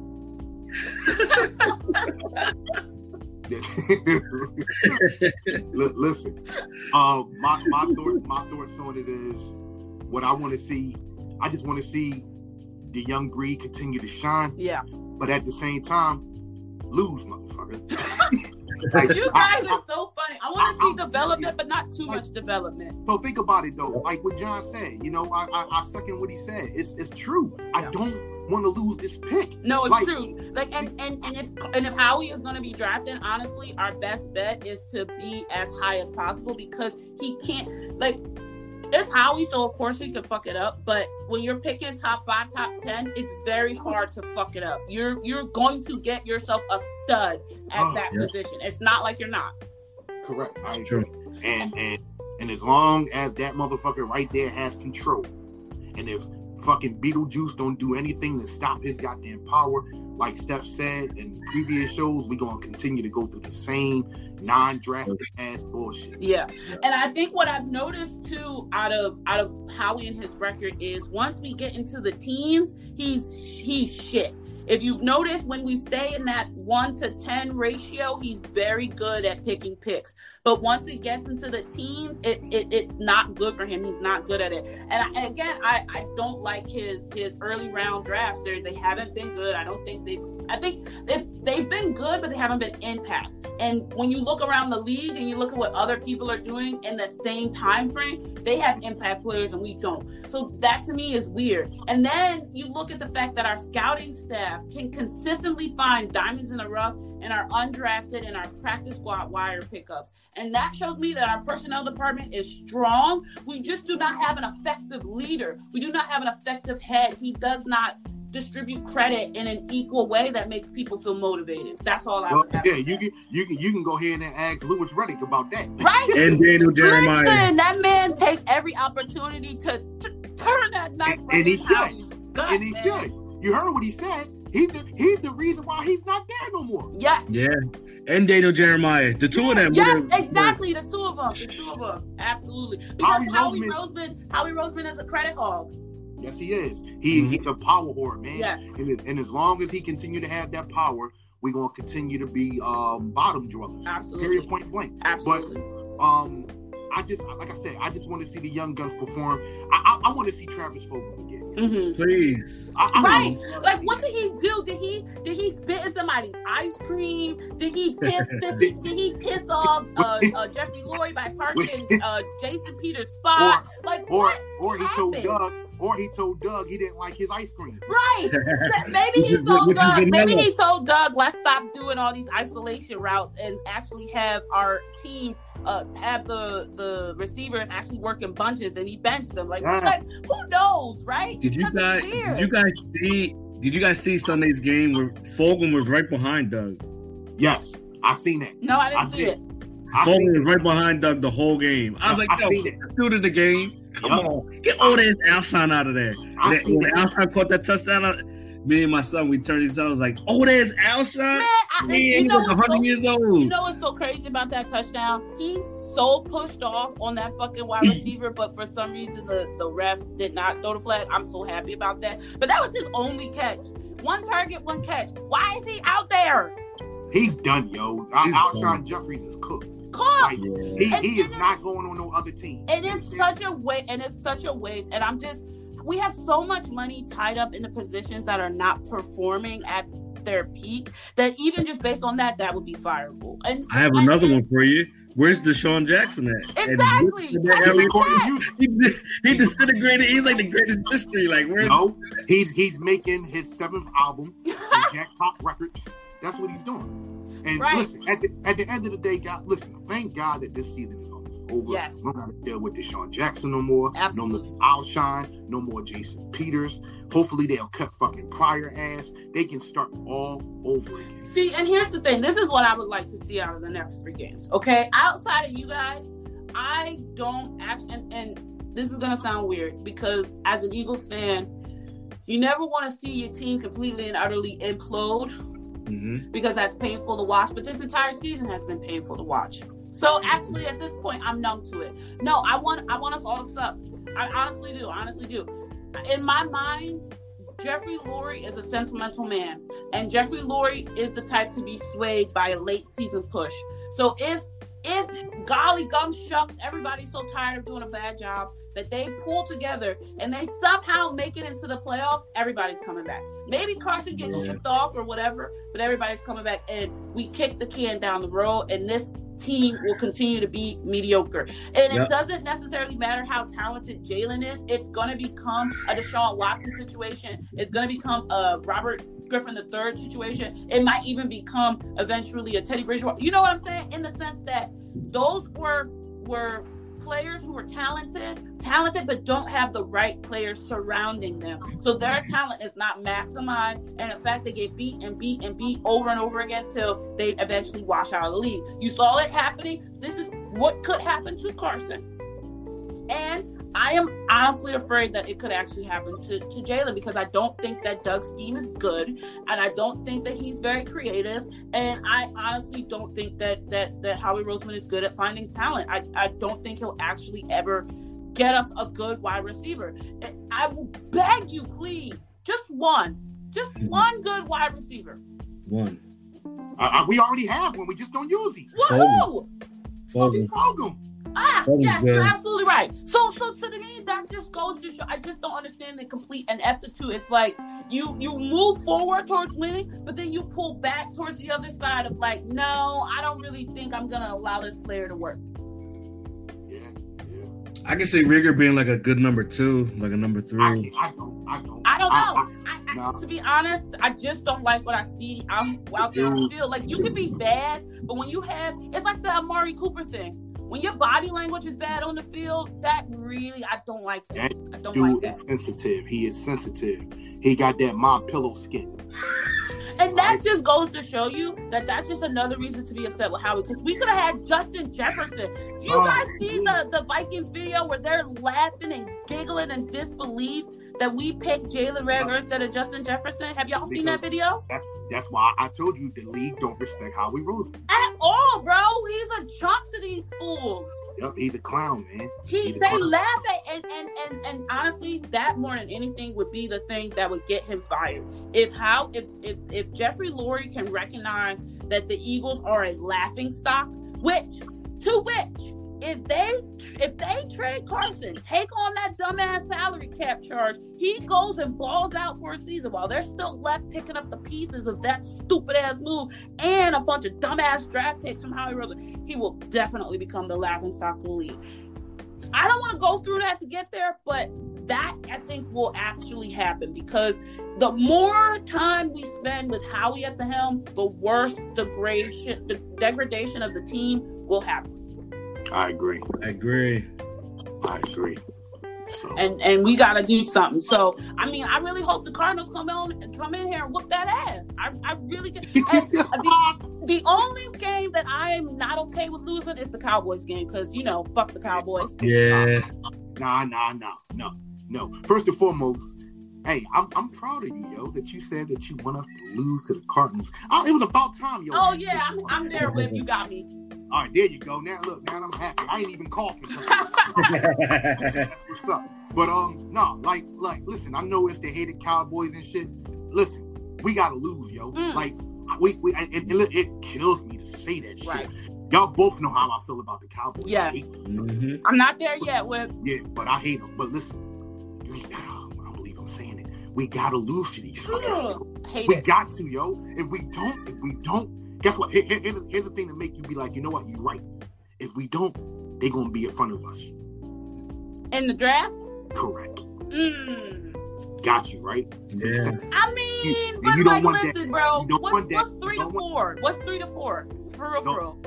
Listen, um, my my thought, my thoughts on it is what I want to see. I just want to see the young breed continue to shine. Yeah. But at the same time, lose, motherfucker. (laughs) like, you guys I, are so funny. I want to see development, but not too like, much development. So think about it though. Like what John said, you know, I I, I second what he said. It's it's true. Yeah. I don't want to lose this pick. No, it's like, true. Like and and and if and if Howie is going to be drafted, honestly, our best bet is to be as high as possible because he can't like it's Howie, so of course he can fuck it up. But when you're picking top five, top ten, it's very hard to fuck it up. You're you're going to get yourself a stud at oh, that yeah. position. It's not like you're not. Correct. I agree. And and and as long as that motherfucker right there has control, and if fucking Beetlejuice don't do anything to stop his goddamn power. Like Steph said in previous shows, we're gonna continue to go through the same non-drafted ass bullshit. Yeah. And I think what I've noticed too out of out of Howie and his record is once we get into the teens, he's he's shit. If you've noticed, when we stay in that one to 10 ratio, he's very good at picking picks. But once it gets into the teens, it, it it's not good for him. He's not good at it. And, I, again, I, I don't like his his early round drafts. They they haven't been good. I don't think they've I think they've, been good, but they haven't been impact. And when you look around the league and you look at what other people are doing in the same time frame, they have impact players and we don't. So that to me is weird. And then you look at the fact that our scouting staff can consistently find diamonds in the rough and our undrafted and our practice squad wire pickups. And that shows me that our personnel department is strong. We just do not have an effective leader. We do not have an effective head. He does not distribute credit in an equal way that makes people feel motivated. That's all I well, Yeah, you can you can you can go ahead and ask Louis Riddick about that. Right. and Daniel Jeremiah. Listen, that man takes every opportunity to, to turn that knife. And, and he should. God, and he man. should. You heard what he said. He's the he's the reason why he's not there no more. Yes. Yeah. And Daniel Jeremiah, the two yeah. of them. Yes, exactly. The two of them. The two of them. Absolutely. Because Howie, Howie Roseman, Howie Roseman is a credit hog. Yes, he is. He mm-hmm. he's a power whore, man. Yes. And, and as long as he continue to have that power, we're gonna continue to be um, bottom dwellers. Absolutely. Period. Point blank. Absolutely. But um, I just like I said, I just want to see the young guns perform. I I, I want to see Travis Fulgham again. Mm-hmm. Please. I, I right. Like what did he do? Did he did he spit in somebody's ice cream? Did he (laughs) piss did he, did he piss off uh, uh, Jeffrey Lurie by parking uh, Jason Peters' spot? Or, like or what or he told Doug or he told Doug he didn't like his ice cream. Right. (laughs) maybe he told Doug. Maybe he told Doug, let's stop doing all these isolation routes and actually have our team uh, have the the receivers actually work in bunches, and he benched them. Like, yeah. like who knows, right? Did you guys? Did you guys see? Did you guys see Sunday's game where Fulgham was right behind Doug? Yes, I seen it. No, I didn't I see it. Fulgham was right behind Doug the whole game. I was like, yo, dude of the game. Come yep. on, get all that Alshon out of there. That, when Alshon caught that touchdown, me and my son, we turned each other. I was like, "Oh, there's Alshon. Man, I, Man, you know like 100 so, years old. You know what's so crazy about that touchdown? He's so pushed off on that fucking wide (laughs) receiver, but for some reason the the ref did not throw the flag. I'm so happy about that. But that was his only catch. One target, one catch. Why is he out there? He's done, yo. Alshon Jeffries is cooked. Like, he, he is not going on no other team. And it's such a way, and it's such a waste. And I'm just, we have so much money tied up in the positions that are not performing at their peak that even just based on that, that would be fireable. And I have another one for you. Where's DeSean Jackson at? Exactly. He, (laughs) he disintegrated. He's like the greatest mystery. Like where's (laughs) no? He's he's making his seventh album, (laughs) Jackpot Records. That's what he's doing. And right. listen, at the at the end of the day, God, listen. Thank God that this season is almost over. Yes. We don't have to deal with DeSean Jackson no more. Absolutely. No more Alshon. No more Jason Peters. Hopefully they'll cut fucking Pryor ass. They can start all over again. See, and here's the thing. This is what I would like to see out of the next three games. Okay, outside of you guys, I don't actually. And, and this is gonna sound weird because as an Eagles fan, you never want to see your team completely and utterly implode mm-hmm. because that's painful to watch. But this entire season has been painful to watch. So actually, at this point, I'm numb to it. No, I want I want us all to suck. I honestly do. Honestly do. In my mind, Jeffrey Lurie is a sentimental man, and Jeffrey Lurie is the type to be swayed by a late season push. So if if golly gum shucks, everybody's so tired of doing a bad job that they pull together and they somehow make it into the playoffs, everybody's coming back. Maybe Carson gets shipped off or whatever, but everybody's coming back and we kick the can down the road and this team will continue to be mediocre. And yep. it doesn't necessarily matter how talented Jalen is, it's gonna become a Deshaun Watson situation. It's gonna become a Robert Griffin the third situation. It might even become eventually a Teddy Bridgewater. You know what I'm saying? In the sense that those were were players who are talented, talented, but don't have the right players surrounding them. So their talent is not maximized. And in fact, they get beat and beat and beat over and over again till they eventually wash out of the league. You saw it happening. This is what could happen to Carson. And I am honestly afraid that it could actually happen to, to Jalen because I don't think that Doug's scheme is good, and I don't think that he's very creative, and I honestly don't think that that that Howie Roseman is good at finding talent. I, I don't think he'll actually ever get us a good wide receiver. And I will beg you, please, just one, just mm-hmm. one good wide receiver. One. Uh, we already have one. We just don't use him. Woohoo! Fulgham. Fulgham. Ah, yes, you're absolutely right. So, so to me, that just goes to show. I just don't understand the complete ineptitude. It's like you you move forward towards winning, but then you pull back towards the other side of like, no, I don't really think I'm gonna allow this player to work. Yeah, yeah. I can see Reagor being like a good number two, like a number three. I, I don't, I don't, I don't know. I, I, no. To be honest, I just don't like what I see out, out there on the field. Like you can be bad, but when you have, it's like the Amari Cooper thing when your body language is bad on the field, that really I don't like that. I don't dude like that. is sensitive. He is sensitive. He got that my pillow skin. And that just goes to show you that that's just another reason to be upset with Howie because we could have had Justin Jefferson. Do you oh, guys see the, the Vikings video where they're laughing and giggling and disbelief that we picked Jalen Reagor instead of Justin Jefferson? Have y'all seen that video? That's, that's why I told you the league don't respect Howie Roseman. At all, bro. He's a chump to these fools. Yep, he's a clown, man. He they clown. laugh at and, and and and honestly, that more than anything would be the thing that would get him fired. If how if if if Jeffrey Lurie can recognize that the Eagles are a laughing stock, which to which if they if they trade Carson, take on that dumbass salary cap charge, he goes and balls out for a season while they're still left picking up the pieces of that stupid ass move and a bunch of dumbass draft picks from Howie Roseman, he will definitely become the laughing stock of the league. I don't want to go through that to get there, but that I think will actually happen because the more time we spend with Howie at the helm, the worse the degradation of the team will happen. I agree. I agree. I agree. So. And and we got to do something. So I mean, I really hope the Cardinals come on come in here and whoop that ass. I, I really do. (laughs) the, the only game that I am not okay with losing is the Cowboys game because you know fuck the Cowboys. Yeah. Nah, nah, nah, no, no. First and foremost, hey, I'm, I'm proud of you, yo, that you said that you want us to lose to the Cardinals. Oh, it was about time, yo. Oh yeah, I'm, I'm there with you. Got me. All right, there you go. Now look, now I'm happy. I ain't even coughing. That's (laughs) what's up. But um, no, like, like, listen. I know it's the hated Cowboys and shit. Listen, we gotta lose, yo. Mm. Like, we, we, and, and it kills me to say that right. shit. Y'all both know how I feel about the Cowboys. Yes, mm-hmm. I'm not there yet. With yeah, but I hate them. But listen, (sighs) I don't believe I'm saying it. We gotta lose to these. we it. got to, yo. If we don't, if we don't guess what? Here, here's, here's the thing to make you be like, you know what? You're right. If we don't, they're gonna be in front of us. In the draft? Correct. Mm. Got you right. Yeah. I mean, you, but you like, listen, that. bro. What's, what's, three to four? What's three to four? For real, for real.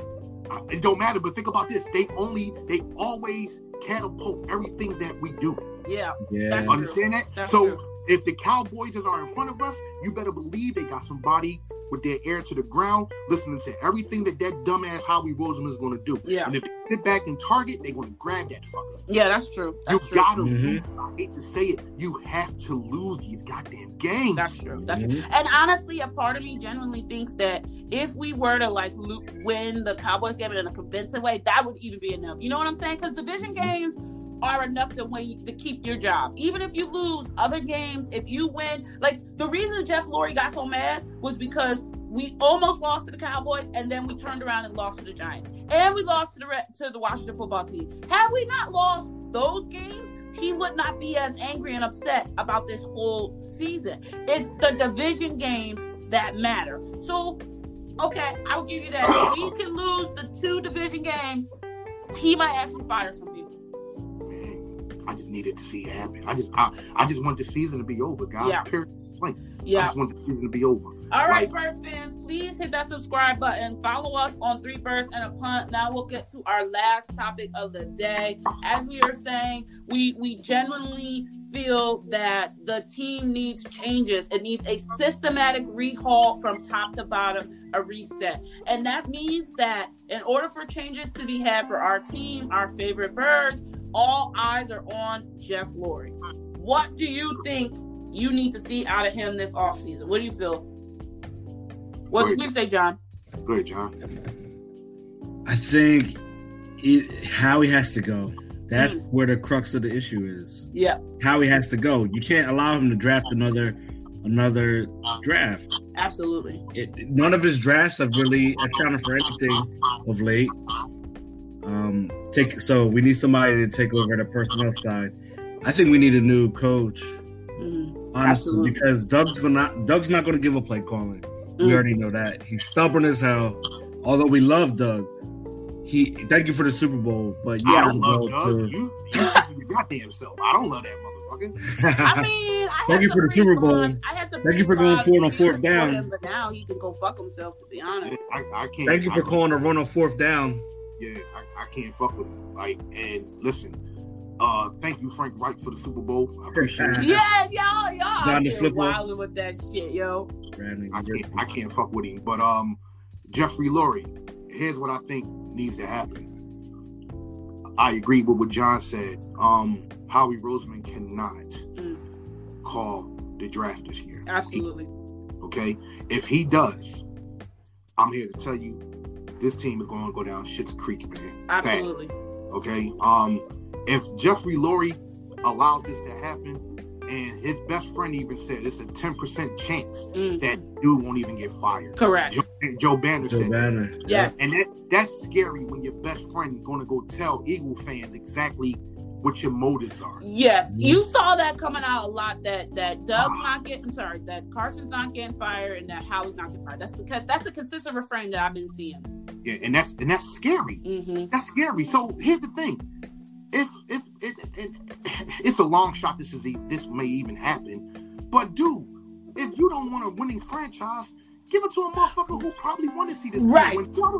Uh, it don't matter. But think about this. They only, they always catapult everything that we do. Yeah. Yeah. Understand that? That's so true. if the Cowboys are in front of us, you better believe they got somebody with their ear to the ground, listening to everything that that dumbass Howie Roseman is going to do. Yeah. And if they sit back and target, they're going to grab that fucker. Yeah, that's true. That's you true. gotta Mhm. lose. I hate to say it. You have to lose these goddamn games. That's true. That's Mhm. true. And honestly, a part of me genuinely thinks that if we were to like win the Cowboys game in a convincing way, that would even be enough. You know what I'm saying? Because division games, are enough to win to keep your job. Even if you lose other games, if you win, like the reason Jeff Lurie got so mad was because we almost lost to the Cowboys, and then we turned around and lost to the Giants, and we lost to the to the Washington football team. Had we not lost those games, he would not be as angry and upset about this whole season. It's the division games that matter. So, okay, I'll give you that. If he can lose the two division games, he might actually fire some people. I just needed to see it happen. I just, I, I just want the season to be over, guys. Yeah. Period. Yeah. I just want the season to be over. All right, Bird fans, please hit that subscribe button. Follow us on Three Birds and a Punt. Now we'll get to our last topic of the day. As we are saying, we we genuinely feel that the team needs changes. It needs a systematic rehaul from top to bottom, a reset. And that means that in order for changes to be had for our team, our favorite birds, all eyes are on Jeff Lurie. What do you think you need to see out of him this offseason? What do you feel? What do you say, John? Go ahead, John. I think it, Howie has to go. That's mm. where the crux of the issue is. Yeah. Howie has to go. You can't allow him to draft another another draft. Absolutely. It, none of his drafts have really accounted for anything of late. Um, take so we need somebody to take over the personnel side. I think we need a new coach. Mm, honestly, absolutely. because Doug's gonna Doug's not going to give a play calling. We mm. already know that. He's stubborn as hell. Although we love Doug, he thank you for the Super Bowl, but yeah, I don't love Doug. To... You, you goddamn self. I don't love that motherfucker. I mean, I thank you for the Super Bowl. I had to thank you for going four on fourth down. Him, but now he can go fuck himself. To be honest, I, I can't. Thank you for calling a run on fourth down. Yeah, I, I can't fuck with him. Like, and listen, uh, thank you, Frank Reich, for the Super Bowl. I appreciate it. (laughs) Yeah, y'all, y'all out here wilding with that shit, yo. I can't, I can't fuck with him. But um, Jeffrey Lurie, here's what I think needs to happen. I agree with what John said. Um, Howie Roseman cannot mm. call the draft this year. Absolutely. He, okay, if he does, I'm here to tell you, this team is going to go down Shit's Creek, man. Absolutely. Bad. Okay. Um, if Jeffrey Lurie allows this to happen, and his best friend even said it's a 10% chance mm. that dude won't even get fired. Correct. Joe, Joe Banner Joe said Banner. That. Yes. And that that's scary when your best friend is going to go tell Eagle fans exactly what your motives are. Yes, mm. you saw that coming out a lot. That that Doug's ah. not getting sorry, that Carson's not getting fired, and that Howie's not getting fired. That's the that's the consistent refrain that I've been seeing. Yeah, and that's and that's scary. Mm-hmm. That's scary. So here's the thing: if if it, it, it's a long shot, this is this may even happen. But dude, if you don't want a winning franchise, give it to a motherfucker who probably want to see this right.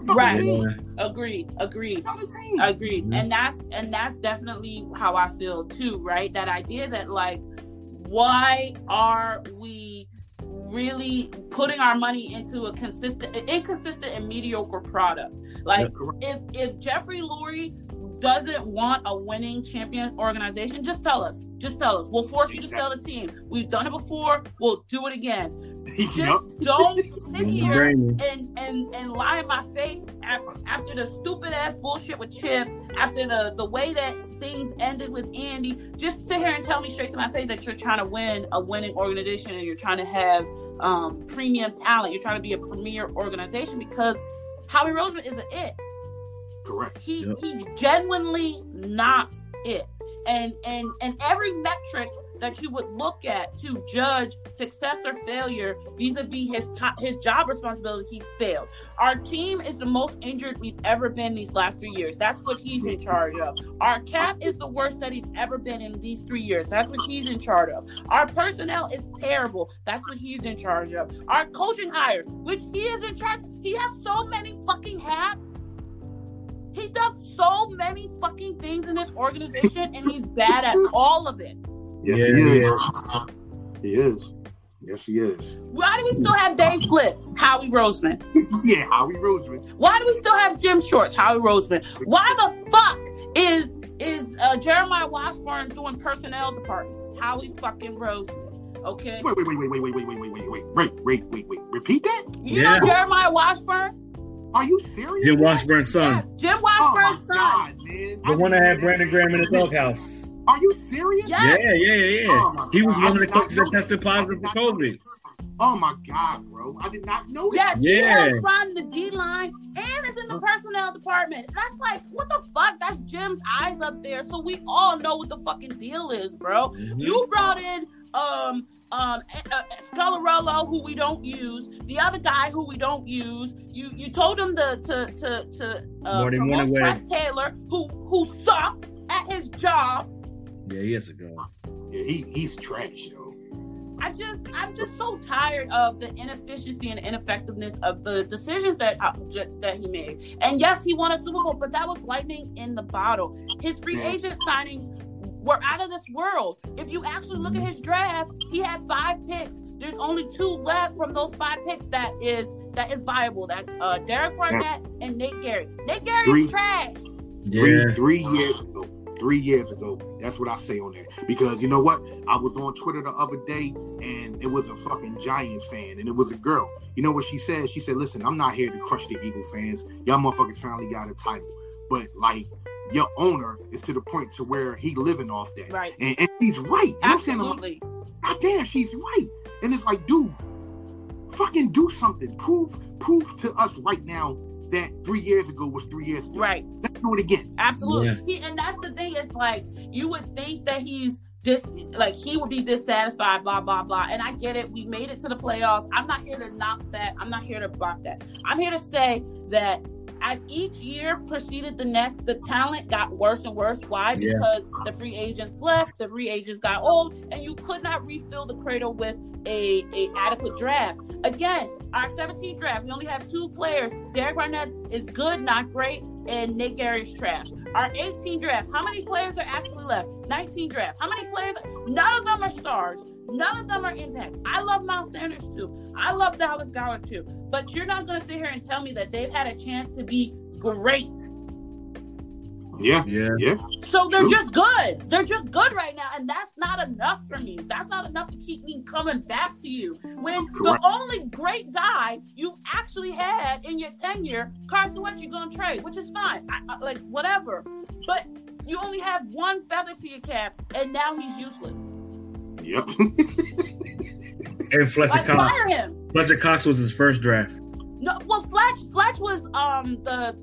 right. Team. Agreed. Agreed. Agreed. Mm-hmm. And that's and that's definitely how I feel too. Right. That idea that like, why are we? really putting our money into a consistent inconsistent and mediocre product like if if jeffrey lurie doesn't want a winning champion organization, just tell us. Just tell us. We'll force you to sell the team. We've done it before. We'll do it again. (laughs) Just yep. don't sit here and, and and lie in my face after, after the stupid ass bullshit with Chip, after the the way that things ended with Andy. Just sit here and tell me straight to my face that you're trying to win a winning organization and you're trying to have um, premium talent. You're trying to be a premier organization because Howie Roseman is an it. Correct. He yep. he's genuinely not it. And and and every metric that you would look at to judge success or failure vis-a-vis his top, his job responsibility, he's failed. Our team is the most injured we've ever been these last three years. That's what he's in charge of. Our cap is the worst that he's ever been in these three years. That's what he's in charge of. Our personnel is terrible. That's what he's in charge of. Our coaching hires, which he is in charge, he has so many fucking hats he does so many fucking things in this organization, and he's bad at all of it. Yes, yeah, he is. He is. Yes, he is. Why do we still have Dave Fipp? Howie Roseman. yeah, Howie Roseman. Why do we still have Jim Schwartz? Howie Roseman. Why the fuck is is uh, Jeremiah Washburn doing personnel department? Howie fucking Roseman. Okay. Wait, wait, wait, wait, wait, wait, wait, wait, wait, wait, wait, wait, wait, wait, wait. Repeat that. You yeah. know Jeremiah Washburn? Are you serious? Jim Washburn's son. Yes, Jim Washburn's Oh my Washburn's son. god, man! The I one that didn't had Brandon Graham in the doghouse. Are you serious? Yes. Yeah, yeah, yeah, yeah. Oh he was one of the did coaches that tested positive for COVID. Oh my god, bro! I did not know Yes, that. he Yeah. helps run the D line and is in the personnel department. That's like, what the fuck? That's Jim's eyes up there. So we all know what the fucking deal is, bro. Mhm. You brought in um um uh, Scangarello, who we don't use, the other guy who we don't use. You you told him to to to to uh, Marty promote Mornhinweg. Press Taylor, who who sucks at his job. Yeah, he has to go. Yeah, he he's trash, yo. I just, I'm just so tired of the inefficiency and ineffectiveness of the decisions that uh, j- that he made. And yes, he won a Super Bowl, but that was lightning in the bottle. His free Yeah. agent signings were out of this world. If you actually look at his draft, he had five picks. There's only two left from those five picks that is that is viable. That's uh, Derek Barnett and Nate Gerry. Nate Gerry's Three. trash. Yeah. Three, three years ago. Three years ago. That's what I say on that. Because you know what? I was on Twitter the other day and it was a fucking Giants fan and it was a girl. You know what she said? She said, Listen, I'm not here to crush the Eagle fans. Y'all motherfuckers finally got a title. But like your owner is to the point to where he living off that. Right. And, and she's right. You know what I'm saying? I'm Absolutely. God damn, she's right. And it's like, dude, fucking do something. Prove prove to us right now that three years ago was three years ago. Right. Let's do it again. Absolutely. Yeah. He, and that's the thing. It's like you would think that he's dis like he would be dissatisfied, blah blah blah. And I get it. We made it to the playoffs. I'm not here to knock that. I'm not here to block that. I'm here to say that as each year proceeded the next, the talent got worse and worse. Why? Yeah. Because the free agents left, the free agents got old, and you could not refill the cradle with a, a adequate draft. Again, our 17th draft, we only have two players. Derek Barnett is good, not great, and Nick Gerry's trash. Our 18 draft, how many players are actually left? 19 draft. How many players? None of them are stars. None of them are impact. I love Miles Sanders too. I love Dallas Goedert too. But you're not going to sit here and tell me that they've had a chance to be great. Yeah. Yeah. Yeah. So they're True. just good. They're just good right now, and that's not enough for me. That's not enough to keep me coming back to you. When Correct. the only great guy you've actually had in your tenure, Carson Wentz, you're gonna trade, which is fine. I, I, like whatever, but you only have one feather to your cap, and now he's useless. Yep. (laughs) And Fletcher Like Cox. fire him. Fletcher Cox was his first draft. No, well, Fletch, Fletch was um the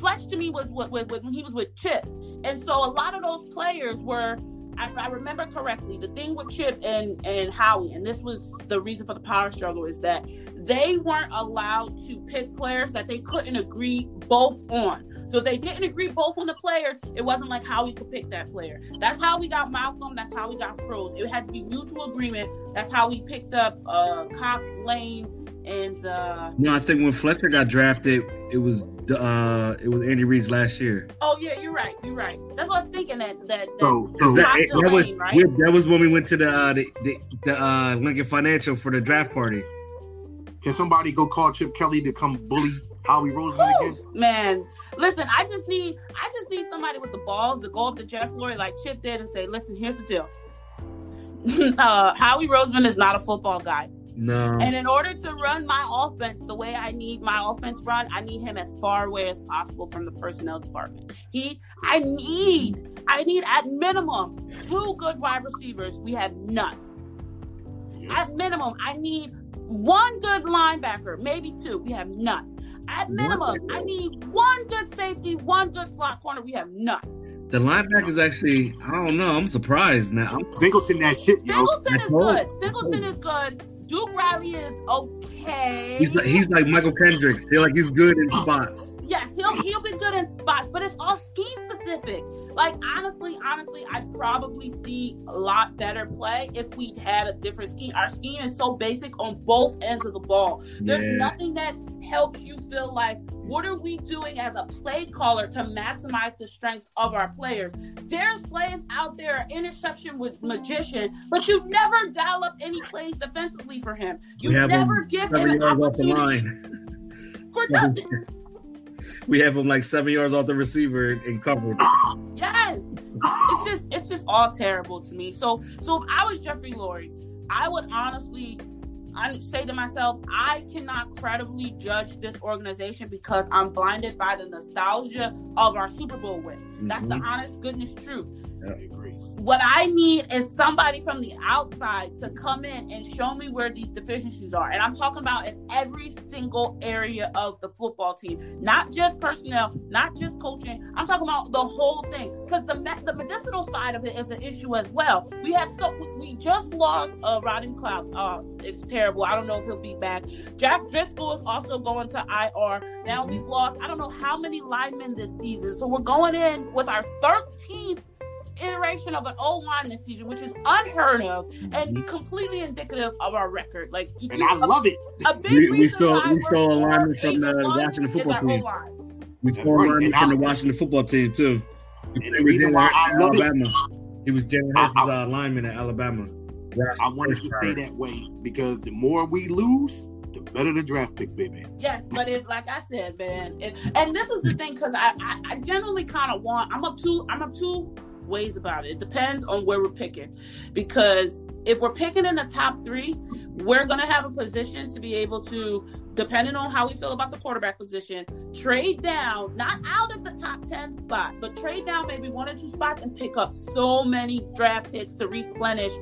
Fletch to me was what with, when he was with Chip, and so a lot of those players were, if I remember correctly, the thing with Chip and and Howie, and this was the reason for the power struggle is that they weren't allowed to pick players that they couldn't agree both on. So if they didn't agree both on the players, it wasn't like Howie could pick that player. That's how we got Malcolm. That's how we got Sproles. It had to be mutual agreement. That's how we picked up uh, Cox, Lane, and. uh No, I think when Fletcher got drafted, it was uh it was Andy Reid's last year. Oh yeah, you're right. You're right. That's what I was thinking. That that, that So, so That, Cox and that was right? we- that was when we went to the uh, the, the, the uh, Lincoln Financial for the draft party. can somebody go call Chip Kelly to come bully Howie Roseman again? Man, listen. I just need I just need somebody with the balls to go up to Jeff Floyd like Chip did and say, "Listen, here's the deal. (laughs) uh, Howie Roseman is not a football guy, No, and in order to run my offense the way I need my offense run, I need him as far away as possible from the personnel department. He, I need, I need at minimum two good wide receivers. We have none. At minimum, I need one good linebacker, maybe two. We have none. At minimum, I need one good safety, one good slot corner. We have none. the linebackers actually. I don't know. I'm surprised now. I'm- Singleton that shit, yo. Singleton is good. Singleton is good. Duke Riley is okay. He's like, he's like Mychal Kendricks. They're like he's good in spots. Yes, he'll he'll be good in spots, but it's all scheme specific. Like honestly, honestly, I'd probably see a lot better play if we had a different scheme. Our scheme is so basic on both ends of the ball. There's Yeah. nothing that helps you feel like what are we doing as a play caller to maximize the strengths of our players? Darius Slay is out there, interception with magician, but you never dial up any plays defensively for him. You never give him an opportunity line. for (laughs) nothing. We have him like seven yards off the receiver in coverage. Yes, it's just it's just all terrible to me. So so if I was Jeffrey Lurie, I would honestly I say to myself, I cannot credibly judge this organization because I'm blinded by the nostalgia of our Super Bowl win. Mm-hmm. That's the mm-hmm. honest goodness truth. Yeah. I agree. What I need is somebody from the outside to come in and show me where these deficiencies are. And I'm talking about in every single area of the football team, not just personnel, not just coaching. I'm talking about the whole thing because the the medicinal side of it is an issue as well. We have so we just lost uh, Rodney McLeod. Uh, it's terrible. I don't know if he'll be back. Jack Driscoll is also going to IR. Now we've lost I don't know how many linemen this season. So we're going in with our 13th iteration of an O line this season, which is unheard of and mm-hmm. completely indicative of our record. Like, and I love it. A big we, we stole we stole a lineman from the Washington football team. We stole a lineman from the Washington football team too. And the reason why I love Alabama. It, he was Jalen Hurts' uh, lineman at Alabama. I wanted to stay that way because the more we lose, the better the draft pick, baby. Yes, but if like I said, man, if, and this is the thing because I, I, I generally kind of want I'm up two I'm up two ways about it. It depends on where we're picking, because if we're picking in the top three, we're gonna have a position to be able to depending on how we feel about the quarterback position, trade down, not out of the top 10 spot, but trade down maybe one or two spots and pick up so many draft picks to replenish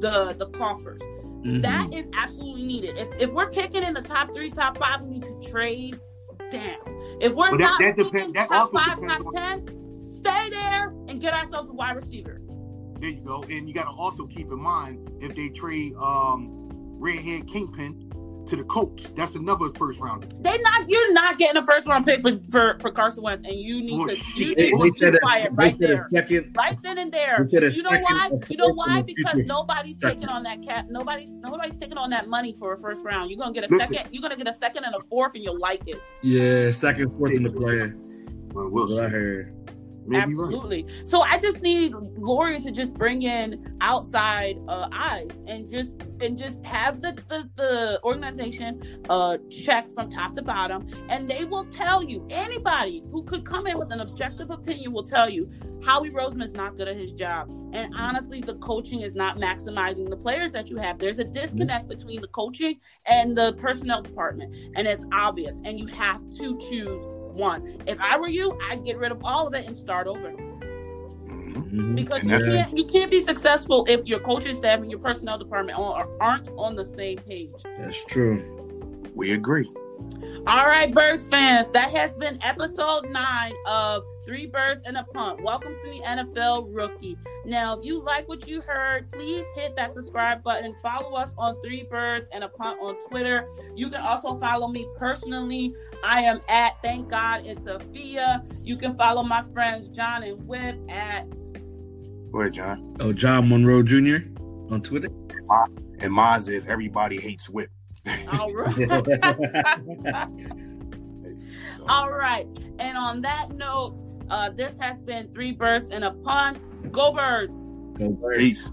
the, the coffers. Mm-hmm. That is absolutely needed. If, if we're picking in the top three, top five, we need to trade down. If we're well, not that, that depend, that top five, top on... 10, stay there and get ourselves a wide receiver. There you go. And you got to also keep in mind if they trade um, Redhead Kingpin to the Colts. That's another first round. They not you're not getting a first round pick for, for, for Carson Wentz, and you need to you need to keep quiet right there, second, right then and there. You know why? You know why? Because nobody's second. taking on that cap. Nobody's nobody's taking on that money for a first round. You're gonna get a Listen. second. You're gonna get a second and a fourth, and you'll like it. Yeah, second, fourth in the player. Well, we'll see. I heard. Absolutely. Right. So I just need Lurie to just bring in outside uh, eyes and just and just have the the, the organization uh, checked from top to bottom, and they will tell you anybody who could come in with an objective opinion will tell you Howie Roseman is not good at his job, and honestly, the coaching is not maximizing the players that you have. There's a disconnect mm-hmm. between the coaching and the personnel department, and it's obvious, and you have to choose one. If I were you, I'd get rid of all of it and start over. Mm-hmm. Because you can't you can't be successful if your coaching staff and your personnel department aren't on the same page. That's true. We agree. All right, Birds fans, that has been episode nine of Three Birds and a Punt. Welcome to the NFL Rookie. Now, if you like what you heard, please hit that subscribe button. Follow us on Three Birds and a Punt on Twitter. You can also follow me personally. I am at Thank God It's Afia. You can follow my friends John and Whip at. Go ahead, John. Oh, John Monroe Jr. on Twitter. And mine is Everybody Hates Whip. (laughs) All right. (laughs) (laughs) All right. And on that note, uh, this has been Three Birds and a Punt. Go Birds. Go Birds. Peace.